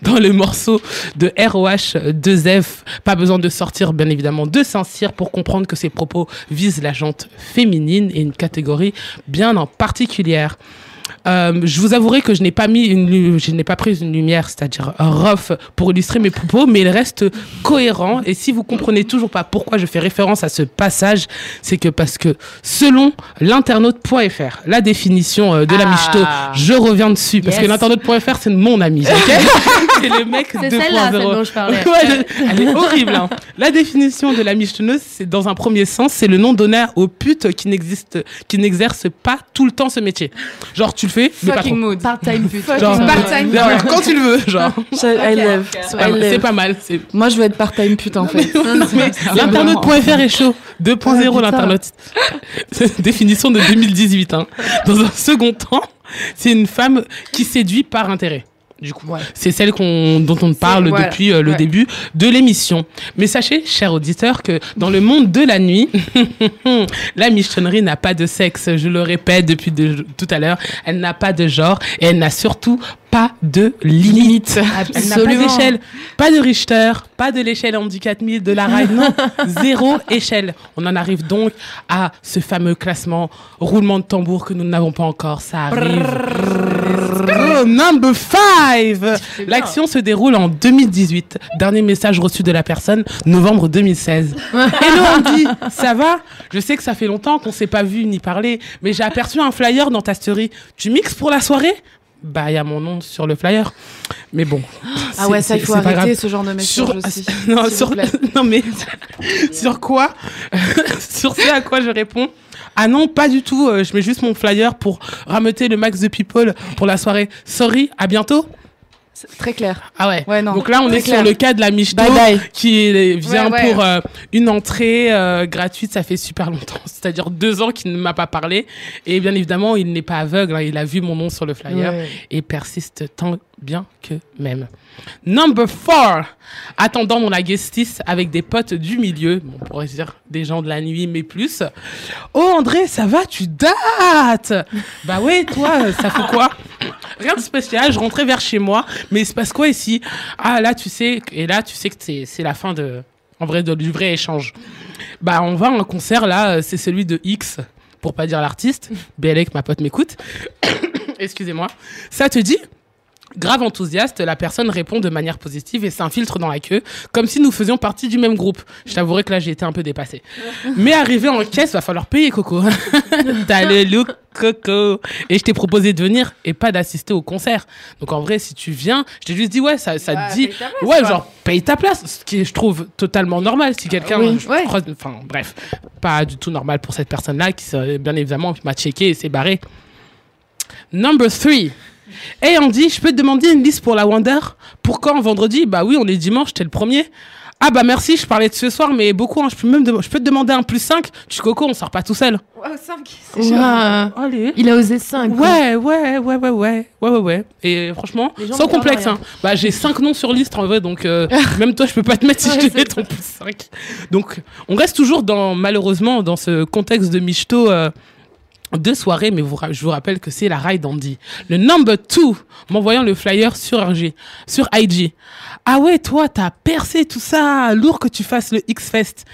dans le morceau de ROH 2F. Pas besoin de sortir, bien évidemment, de Saint-Cyr pour comprendre que ces propos visent la jante féminine et une catégorie bien en particulière. Euh, je vous avouerai que je n'ai pas mis une, je n'ai pas pris une lumière, c'est-à-dire un rough pour illustrer mes propos, mais il reste cohérent. Et si vous comprenez toujours pas pourquoi je fais référence à ce passage, c'est que parce que selon l'internaute.fr, la définition euh, de la Ah. michto, je reviens dessus parce Yes. que l'internaute.fr c'est mon ami, ok? [LAUGHS] C'est le mec C'est 2.0. celle-là, celle dont je [LAUGHS] parlais. Ouais, elle est horrible. hein. La définition de la michetonneuse, c'est dans un premier sens, c'est le nom donné aux putes qui n'existent, qui n'exercent pas tout le temps ce métier. Genre tu le fais, mais pas trop. Fucking mood. Part-time pute. Genre, Part-time quand tu le veux, genre. I love. C'est pas, I love. c'est pas mal. c'est- Moi, je veux être part-time pute en fait. Non, mais L'internaute.fr est chaud. 2.0 l'internaute. [LAUGHS] Définition de 2018. hein. Dans un second temps, c'est une femme qui séduit par intérêt. Du coup, c'est celle qu'on, dont on parle voilà. depuis euh, le Ouais. début de l'émission. Mais sachez, chers auditeurs, que dans le monde de la nuit, [LAUGHS] la michonnerie n'a pas de sexe. Je le répète depuis de- tout à l'heure. Elle n'a pas de genre et elle n'a surtout pas de limite. Elle n'a pas Absolument. d'échelle, pas de Richter, pas de l'échelle Andy 4000, de la RAID, non, [LAUGHS] zéro échelle. On en arrive donc à ce fameux classement roulement de tambour que nous n'avons pas encore. Ça arrive. Number 5 L'action se déroule en 2018. Dernier message reçu de la personne, novembre 2016. Hello Andy, ça va? Je sais que ça fait longtemps qu'on s'est pas vu ni parlé, mais j'ai aperçu un flyer dans ta story. Tu mixes pour la soirée? Bah, il y a mon nom sur le flyer. Mais bon. Ah ouais, ça, il faut arrêter grave. ce genre de message Sur- aussi. [LAUGHS] [LAUGHS] Non mais [LAUGHS] sur quoi Sur ce à quoi je réponds? Ah non, pas du tout. euh, Je mets juste mon flyer pour rameuter le max de people pour la soirée. Sorry, à bientôt. Très clair. Ah ouais. Ouais, non. Donc là, on Très est clair. sur le cas de la Michto qui vient Ouais, ouais. pour euh, une entrée euh, gratuite. Ça fait super longtemps, [LAUGHS] c'est-à-dire deux ans qu'il ne m'a pas parlé. Et bien évidemment, il n'est pas aveugle. hein. Il a vu mon nom sur le flyer et persiste tant bien que même. Number four. Attendant mon aguestis avec des potes du milieu, bon, on pourrait dire des gens de la nuit, mais plus. Oh André, ça va, tu dates Bah ouais, toi, ça fait quoi? Rien de spécial, je rentrais vers chez moi, mais il se passe quoi ici? Ah là, tu sais, et là, tu sais que c'est c'est la fin de, en vrai, de, du vrai échange. Bah on va à un concert là, euh, c'est celui de X, pour pas dire l'artiste. Bélec, ma pote m'écoute. [COUGHS] Excusez-moi. Ça te dit? Grave enthousiaste, la personne répond de manière positive et s'infiltre dans la queue, comme si nous faisions partie du même groupe. Je t'avouerai que là, j'ai été un peu dépassée. [LAUGHS] Mais arrivé en caisse, va falloir payer, Coco. [LAUGHS] T'as le look, Coco. Et je t'ai proposé de venir et pas d'assister au concert. Donc en vrai, si tu viens, je t'ai juste dit, ouais, ça, ça Bah, te dit, place, ouais, quoi. genre, paye ta place. Ce qui est, je trouve, totalement normal. Si quelqu'un, Oui. je Ouais. croise- enfin, bref, pas du tout normal pour cette personne-là qui, bien évidemment, m'a checké et s'est barré. Number 3. Hey Andy, je peux te demander une liste pour la Wonder? Pour quand? Vendredi? Bah oui, on est dimanche, t'es le premier. Ah bah merci, je parlais de ce soir, mais beaucoup, hein, je, peux même je peux te demander un plus 5 Tu coco, on sort pas tout seul. Wow, 5. Ouah. Allez. Il a osé 5. Ouais, ouais, ouais, ouais, ouais, ouais, ouais, ouais. Et franchement, sans complexe, hein. Bah j'ai 5 noms sur liste en vrai, donc euh, [LAUGHS] même toi, je peux pas te mettre si Ouais, je te c'est mets ton plus 5. Donc on reste toujours dans, malheureusement, dans ce contexte de michto. euh, de soirée, mais vous, je vous rappelle que c'est la ride Andy. Le number 2, m'envoyant le flyer sur, RG, sur IG. Ah ouais, toi, t'as percé tout ça, lourd que tu fasses le X-Fest.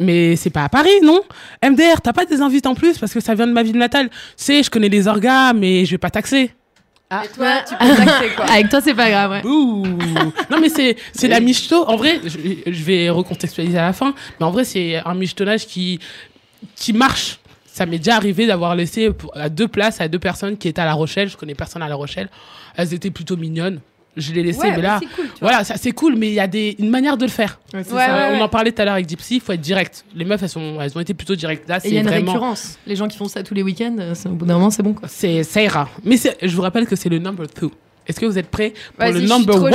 Mais c'est pas à Paris, non? MDR, t'as pas des invites en plus parce que ça vient de ma ville natale. Tu sais, je connais les orgas, mais je vais pas taxer. Et toi, tu peux taxer quoi. Avec toi, c'est pas grave, ouais. Ouh. non mais c'est c'est la michto. En vrai, je, je vais recontextualiser à la fin, mais en vrai c'est un michetonnage qui qui marche. Ça m'est déjà arrivé d'avoir laissé à deux places à deux personnes qui étaient à La Rochelle. Je connais personne à La Rochelle. Elles étaient plutôt mignonnes. Je l'ai laissé, Ouais, mais mais là, cool, voilà, ça c'est cool, mais il y a des, une manière de le faire. Ouais, Ça, ouais, on en parlait tout à l'heure avec Gypsy, il faut être direct. Les meufs, elles, sont, elles ont été plutôt directes. Là, c'est il y a une vraiment. récurrence. Les gens qui font ça tous les week-ends, euh, au bout d'un moment, c'est bon, quoi. C'est, ça ira. Mais je vous rappelle que c'est le number two. Est-ce que vous êtes prêts pour le je number one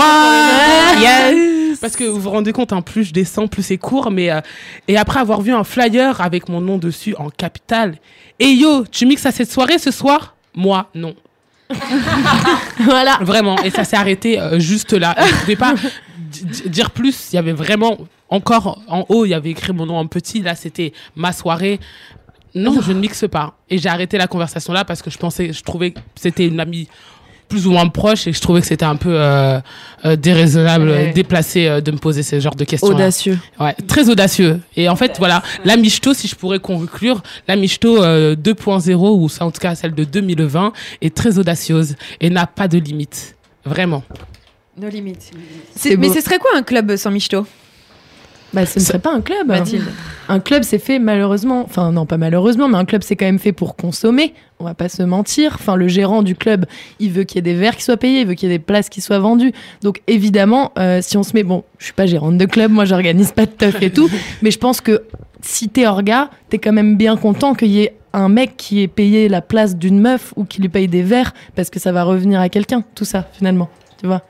Yes Parce que vous vous rendez compte, hein, plus je descends, plus c'est court. Mais euh, et après avoir vu un flyer avec mon nom dessus en capital. Et yo, tu mixes à cette soirée ce soir? Moi, non. [LAUGHS] voilà. Vraiment. Et ça s'est arrêté euh, juste là. Je ne pouvais pas [LAUGHS] dire plus. Il y avait vraiment encore en haut, il y avait écrit mon nom en petit. Là, c'était ma soirée. Non, je ne mixe pas. Et j'ai arrêté la conversation là parce que je pensais, je trouvais que c'était une amie plus ou moins proche et je trouvais que c'était un peu euh, euh, déraisonnable, Ouais. déplacé euh, de me poser ce genre de questions. Audacieux. Ouais, très audacieux. Et en fait, voilà, la Michto, si je pourrais conclure, la Michto euh, 2.0, ou ça, en tout cas celle de 2020, est très audacieuse et n'a pas de limite. Vraiment. Nos limites. C'est Mais ce serait quoi un club sans michto? Bah, ce ne serait pas un club. Mathilde. Un club, c'est fait malheureusement, enfin non pas malheureusement, mais un club, c'est quand même fait pour consommer. On va pas se mentir. Enfin, le gérant du club, il veut qu'il y ait des verres qui soient payés, il veut qu'il y ait des places qui soient vendues. Donc évidemment, euh, si on se met, bon, je suis pas gérante de club, moi j'organise pas de teuf et tout, [LAUGHS] mais je pense que si t'es orga, t'es quand même bien content qu'il y ait un mec qui ait payé la place d'une meuf ou qui lui paye des verres parce que ça va revenir à quelqu'un, tout ça finalement, tu vois.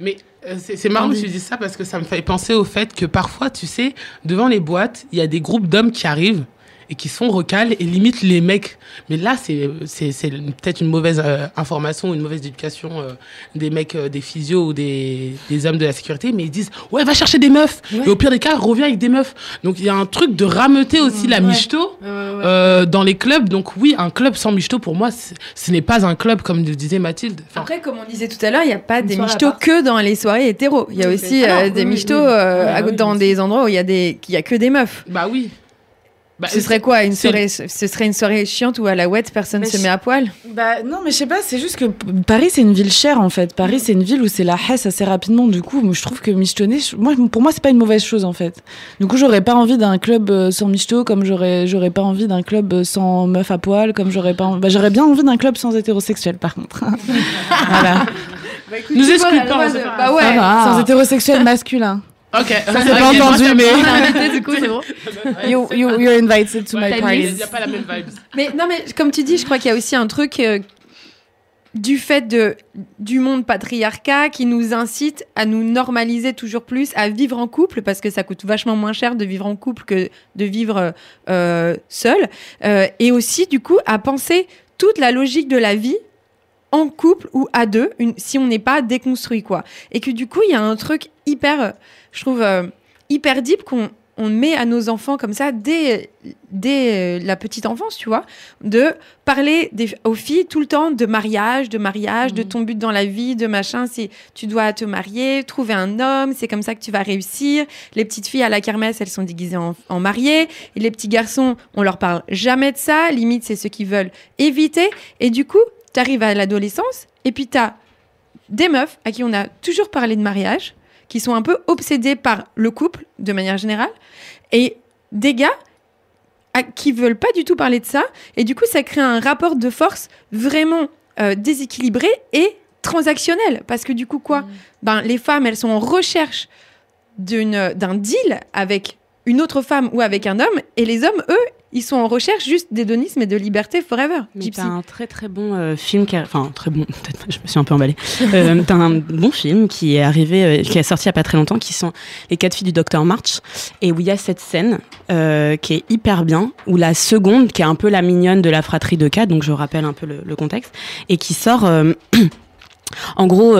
Mais c'est c'est marrant que tu dis ça parce que ça me fait penser au fait que parfois, tu sais, devant les boîtes, il y a des groupes d'hommes qui arrivent et qui sont recalés et limitent les mecs. Mais là, c'est peut-être une mauvaise euh, information ou une mauvaise éducation euh, des mecs, euh, des physios ou des, des hommes de la sécurité, mais ils disent Ouais, va chercher des meufs. Et au pire des cas, reviens avec des meufs. Donc il y a un truc de rameuter aussi la michto euh, dans les clubs. Donc oui, un club sans michto, pour moi, ce n'est pas un club, comme le disait Mathilde. Enfin, Après, comme on disait tout à l'heure, il n'y a pas des michtos que dans les soirées hétéros. Il y a aussi euh, des oui, michtos oui. à- oui, dans des endroits où il y a des, qu'il y a que des meufs. Bah oui. Bah, ce serait quoi une soirée Ce serait une soirée chiante où à la ouette personne se met à poil? Bah non, mais je sais pas, c'est juste que Paris c'est une ville chère en fait. Paris c'est une ville où c'est la hesse assez rapidement. Du coup, moi, je trouve que michetonner, moi, pour moi c'est pas une mauvaise chose en fait. Du coup, j'aurais pas envie d'un club euh, sans michto, comme j'aurais j'aurais pas envie d'un club euh, sans meuf à poil, comme j'aurais pas, en- bah, j'aurais bien envie d'un club sans hétérosexuel par contre. [LAUGHS] voilà. Nous tu vois, exclut pas. de-. Bah ouais. Sans hétérosexuel masculin. Ok. Ça c'est pas entendu, mais. [LAUGHS] me- du coup, c'est bon. [LAUGHS] You, you, you're invited to my party. Il n'y a pas la même vibe. Mais non, mais comme tu dis, je crois qu'il y a aussi un truc euh, du fait de, du monde patriarcat qui nous incite à nous normaliser toujours plus, à vivre en couple, parce que ça coûte vachement moins cher de vivre en couple que de vivre euh, seul. Euh, et aussi, du coup, à penser toute la logique de la vie en couple ou à deux, une, si on n'est pas déconstruit, quoi. Et que du coup, il y a un truc hyper, euh, je trouve, euh, hyper deep qu'on on met à nos enfants comme ça dès, dès euh, la petite enfance, tu vois, de parler des- aux filles tout le temps de mariage, de mariage, de ton but dans la vie, de machin, c'est tu dois te marier, trouver un homme, c'est comme ça que tu vas réussir. Les petites filles à la kermesse, elles sont déguisées en, en mariées, et les petits garçons, on leur parle jamais de ça, limite c'est ceux qui veulent éviter, et du coup, tu arrives à l'adolescence, et puis tu as des meufs à qui on a toujours parlé de mariage, qui sont un peu obsédés par le couple de manière générale, et des gars à- qui veulent pas du tout parler de ça, et du coup ça crée un rapport de force vraiment euh, déséquilibré et transactionnel, parce que du coup quoi, ben les femmes elles sont en recherche d'un deal avec une autre femme ou avec un homme, et les hommes eux ils sont en recherche juste d'hédonisme et de liberté forever. T'as un très très bon euh, film qui a... enfin très bon [LAUGHS] peut-être je me suis un peu emballée. Euh, t'as un bon film qui est arrivé euh, qui est sorti il y a pas très longtemps qui sont les quatre filles du docteur March. Et où il y a cette scène euh, qui est hyper bien où la seconde qui est un peu la mignonne de la fratrie de K donc je rappelle un peu le, le contexte et qui sort [CLEARS THROAT] en gros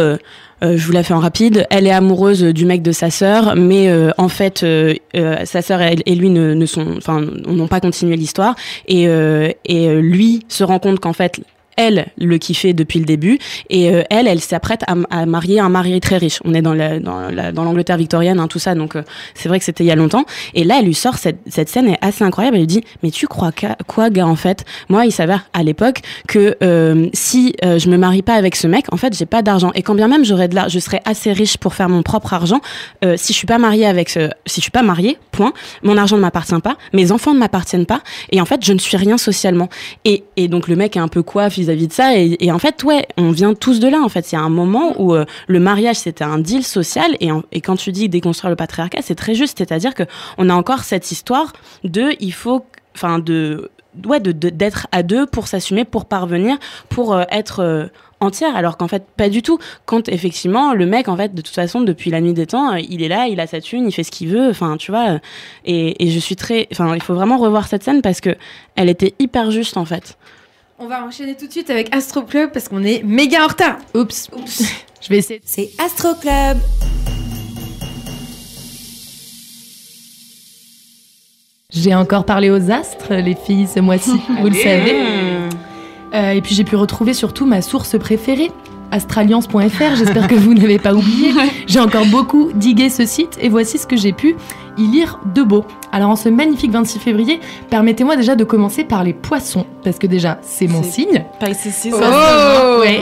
euh, euh, je vous la fais en rapide. Elle est amoureuse du mec de sa sœur, mais euh, en fait, euh, euh, sa sœur et, lui ne, sont, enfin, n'ont pas continué l'histoire. Et, euh, euh, lui se rend compte qu'en fait, elle le kiffait depuis le début et euh, elle elle s'apprête à, à marier un mari très riche. On est dans la, dans la- dans l'Angleterre victorienne hein, tout ça donc euh, c'est vrai que c'était il y a longtemps. Et là elle lui sort cette, cette scène est assez incroyable elle lui dit mais tu crois quoi gars en fait? Moi il s'avère à l'époque que euh, si euh, je me marie pas avec ce mec en fait j'ai pas d'argent. Et quand bien même j'aurais de l'argent je serais assez riche pour faire mon propre argent euh, si je suis pas mariée avec ce si je suis pas mariée point mon argent ne m'appartient pas mes enfants ne m'appartiennent pas et en fait je ne suis rien socialement. Et, et donc le mec est un peu quoi de ça et, en fait ouais on vient tous de là en fait. A un moment où euh, le mariage c'était un deal social et, quand tu dis déconstruire le patriarcat c'est très juste. C'est-à-dire que on a encore cette histoire de il faut enfin de ouais de d'être à deux pour s'assumer pour parvenir pour euh, être euh, entière. Alors qu'en fait pas du tout. Quand effectivement le mec en fait de toute façon depuis la nuit des temps il est là il a sa thune il fait ce qu'il veut. Enfin tu vois et, et je suis très enfin il faut vraiment revoir cette scène parce que elle était hyper juste en fait On va enchaîner tout de suite avec Astro Club parce qu'on est méga en retard. Oups. [LAUGHS] Je vais essayer. C'est Astro Club. J'ai encore parlé aux astres, les filles, ce mois-ci, [LAUGHS] vous le savez. Euh, et puis j'ai pu retrouver surtout ma source préférée, astralliance.fr. J'espère que vous [LAUGHS] n'avez pas oublié. J'ai encore beaucoup digué ce site et voici ce que j'ai pu y lire de beau. Alors en ce magnifique 26 février, permettez-moi déjà de commencer par les poissons, parce que déjà c'est mon signe. Pisces, Oh, ouais.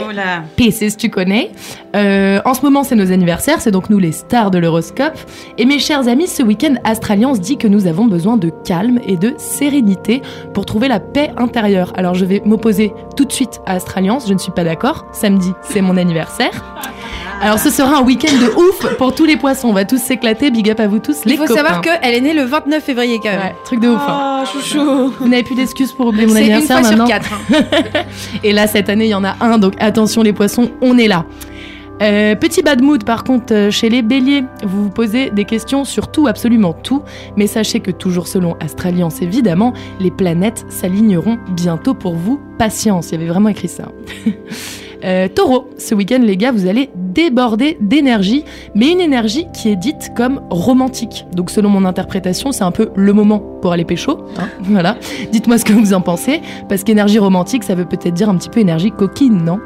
Pisces, tu connais. Euh, en ce moment, c'est nos anniversaires, c'est donc nous les stars de l'horoscope. Et mes chers amis, ce week-end, Astraliance dit que nous avons besoin de calme et de sérénité pour trouver la paix intérieure. Alors je vais m'opposer tout de suite à Astraliance, je ne suis pas d'accord. Samedi, c'est mon anniversaire. Alors ce sera un week-end de ouf pour tous les poissons. On va tous s'éclater. Big up à vous tous, les Il faut copains. savoir qu'elle est née le 29 février quand même. Ouais, truc de ouf. hein. Ah, chouchou. Vous n'avez plus d'excuses pour oublier mon C'est une anniversaire fois sur quatre. hein. [LAUGHS] Et là, cette année, il y en a un, donc attention les poissons, on est là. Euh, petit bad mood par contre euh, chez les béliers, vous vous posez des questions sur tout, absolument tout, mais sachez que toujours selon Astraliance évidemment, les planètes s'aligneront bientôt pour vous. Patience, il y avait vraiment écrit ça. Euh, taureau, ce week-end les gars, vous allez déborder d'énergie, mais une énergie qui est dite comme romantique. Donc selon mon interprétation, c'est un peu le moment pour aller pécho. hein, [LAUGHS] voilà. Dites-moi ce que vous en pensez, parce qu'énergie romantique, ça veut peut-être dire un petit peu énergie coquine, non?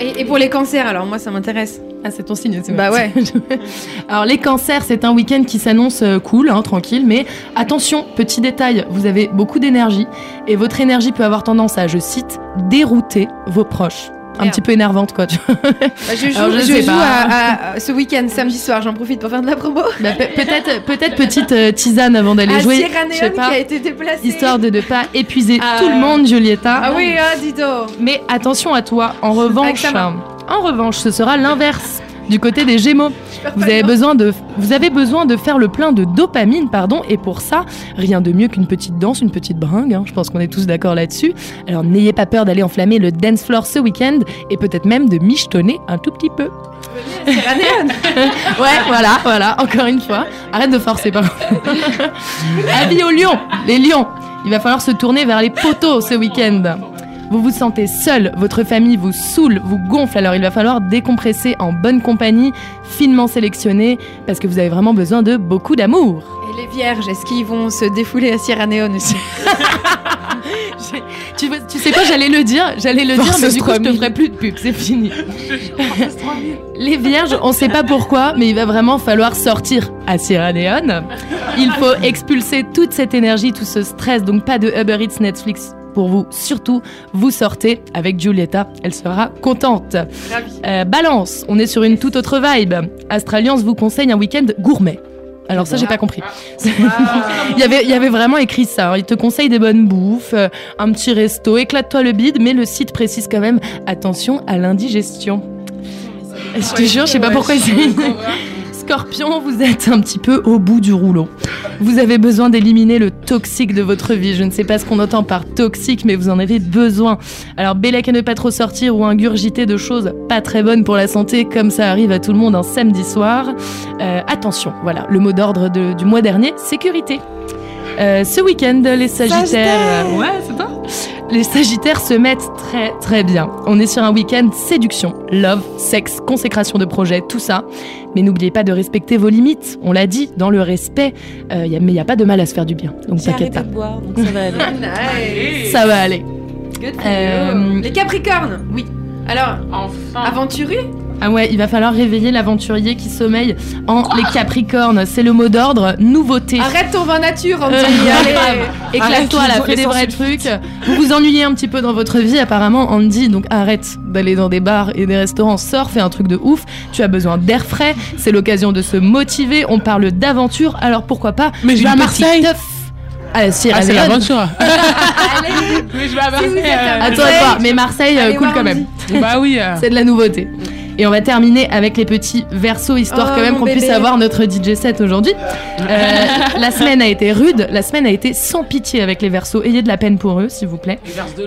Et, et pour les cancers, alors moi ça m'intéresse. ah, c'est ton signe, c'est Bah ouais. [LAUGHS] Alors, les cancers, c'est un week-end qui s'annonce euh, cool, hein, tranquille, mais attention, petit détail, vous avez beaucoup d'énergie et votre énergie peut avoir tendance à, je cite, dérouter vos proches. Un petit peu énervante, quoi. Bah, je joue, Alors, je joue à, à- ce week-end, samedi soir, j'en profite pour faire de la promo. Bah, pe- peut-être, peut-être petite euh, tisane avant d'aller jouer. Je sais Leone pas, qui a été déplacée. histoire de ne pas épuiser Ah. tout le monde, Julieta. Ah oui, ah, dis donc. Mais attention à toi, en revanche, en revanche, ce sera l'inverse. Du côté des Gémeaux, vous avez besoin de, vous avez besoin de faire le plein de dopamine, pardon, et pour ça, rien de mieux qu'une petite danse, une petite bringue. hein, je pense qu'on est tous d'accord là-dessus. Alors n'ayez pas peur d'aller enflammer le dance floor ce week-end et peut-être même de michetonner un tout petit peu. [LAUGHS] Ouais, voilà, voilà, encore une fois. Arrête de forcer, par contre. [LAUGHS] Avis aux lions, les lions. Il va falloir se tourner vers les poteaux ce week-end. Vous vous sentez seul, votre famille vous saoule, vous gonfle, alors il va falloir décompresser en bonne compagnie, finement sélectionné, parce que vous avez vraiment besoin de beaucoup d'amour. Et les vierges, est-ce qu'ils vont se défouler à Sierra Leone aussi [LAUGHS] Tu, vois- tu sais quoi, j'allais le dire, j'allais le dire, mais du coup, je te 3000. ferai plus de pub, c'est fini. [LAUGHS] Les vierges, on sait pas pourquoi, mais il va vraiment falloir sortir à Sierra Leone. Il faut expulser toute cette énergie, tout ce stress, donc pas de Uber Eats Netflix pour vous. Surtout, vous sortez avec Giulietta, elle sera contente. Euh, balance, on est sur une toute autre vibe. Astraliance vous conseille un week-end gourmet. Alors ça, j'ai pas compris. [LAUGHS] il, y avait, il y avait vraiment écrit ça. hein. Il te conseille des bonnes bouffes, euh, un petit resto, éclate-toi le bide, mais le site précise quand même attention à l'indigestion. Je te jure, je sais pas pourquoi il [LAUGHS] Scorpion, vous êtes un petit peu au bout du rouleau. Vous avez besoin d'éliminer le toxique de votre vie. Je ne sais pas ce qu'on entend par toxique, mais vous en avez besoin. Alors, Bélec à ne pas trop sortir ou ingurgiter de choses pas très bonnes pour la santé, comme ça arrive à tout le monde un samedi soir. Euh, attention, voilà, le mot d'ordre du mois dernier, sécurité. Euh, ce week-end, les Sagittaires. Sagittaire. ouais, c'est toi Les Sagittaires se mettent très très bien. On est sur un week-end séduction, love, sexe, consécration de projet, tout ça. Mais n'oubliez pas de respecter vos limites. On l'a dit, dans le respect, euh, y a- mais il n'y a pas de mal à se faire du bien. Donc t'inquiète pas. de boire, donc ça va aller. [LAUGHS] Nice. Ça va aller. Good Euh. Les Capricornes. Oui. Alors, Enfin. Ah ouais, il va falloir réveiller l'aventurier qui sommeille en les Capricornes. C'est le mot d'ordre, nouveauté. Arrête ton vin nature, Andy. Euh. Éclate-toi là, fais les des vrais trucs. Vous vous ennuyez un petit peu dans votre vie apparemment, Andy, donc arrête d'aller dans des bars et des restaurants, sors, fais un truc de ouf. Tu as besoin d'air frais, c'est l'occasion de se motiver, on parle d'aventure, alors pourquoi pas Mais je vais à Marseille. à Sierra Ah, c'est l'aventure. [LAUGHS] Allez. Mais je vais à Si Marseille. euh, Attends, Marseille, attends, mais Marseille, euh, allez cool quand même. Bah oui. euh. C'est de la nouveauté. Et on va terminer avec les petits versos, histoire Oh, quand même qu'on puisse avoir notre DJ set aujourd'hui. Euh, [LAUGHS] la semaine a été rude, la semaine a été sans pitié avec les versos. Ayez de la peine pour eux, s'il vous plaît.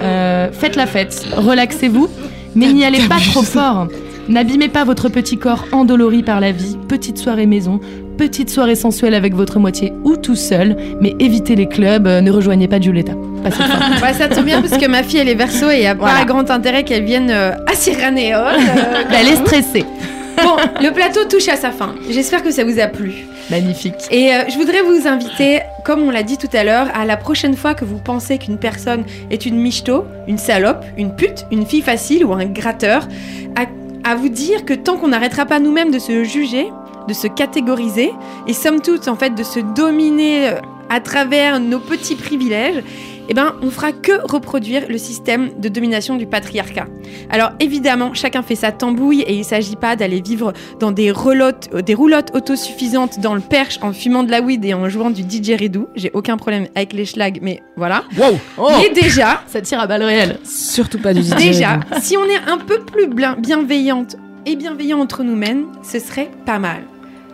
Euh, faites la fête, relaxez-vous, mais n'y allez pas trop fort. N'abîmez pas votre petit corps endolori par la vie. Petite soirée maison, petite soirée sensuelle avec votre moitié ou tout seul, mais évitez les clubs, euh, ne rejoignez pas Giulietta. Pas cette fois. [LAUGHS] Bah, ça tombe bien parce que ma fille elle est verso et il n'y a Voilà. pas grand intérêt qu'elle vienne euh, à Cyranéol. euh, [LAUGHS] Elle est stressée. Bon, le plateau touche à sa fin. J'espère que ça vous a plu. Magnifique. Et euh, je voudrais vous inviter, comme on l'a dit tout à l'heure, à la prochaine fois que vous pensez qu'une personne est une michto, une salope, une pute, une fille facile ou un gratteur, à, à vous dire que tant qu'on n'arrêtera pas nous-mêmes de se juger, de se catégoriser, et somme toute, en fait, de se dominer euh, à travers nos petits privilèges, eh ben, on fera que reproduire le système de domination du patriarcat. Alors évidemment, chacun fait sa tambouille et il s'agit pas d'aller vivre dans des roulottes, euh, des roulottes autosuffisantes dans le perche en fumant de la weed et en jouant du didgeridoo. J'ai aucun problème avec les schlags, mais voilà. Oh. Mais déjà, [LAUGHS] Ça tire à balles réelles. Surtout pas du DJ. déjà, si on est un peu plus bienveillante et bienveillant entre nous-mêmes, ce serait pas mal.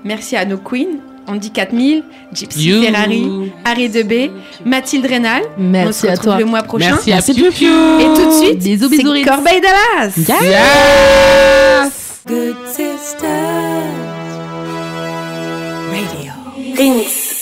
Merci à nos queens, Andy 4000, Gypsy You. Ferrari, Harry Debé, Mathilde Rénal. Merci on se à retrouve toi. le mois prochain. Merci à Merci Piu Piu. Et tout de suite, Bisous, bisous, c'est. Corbeil Dallas. Good sisters. Radio. Remix.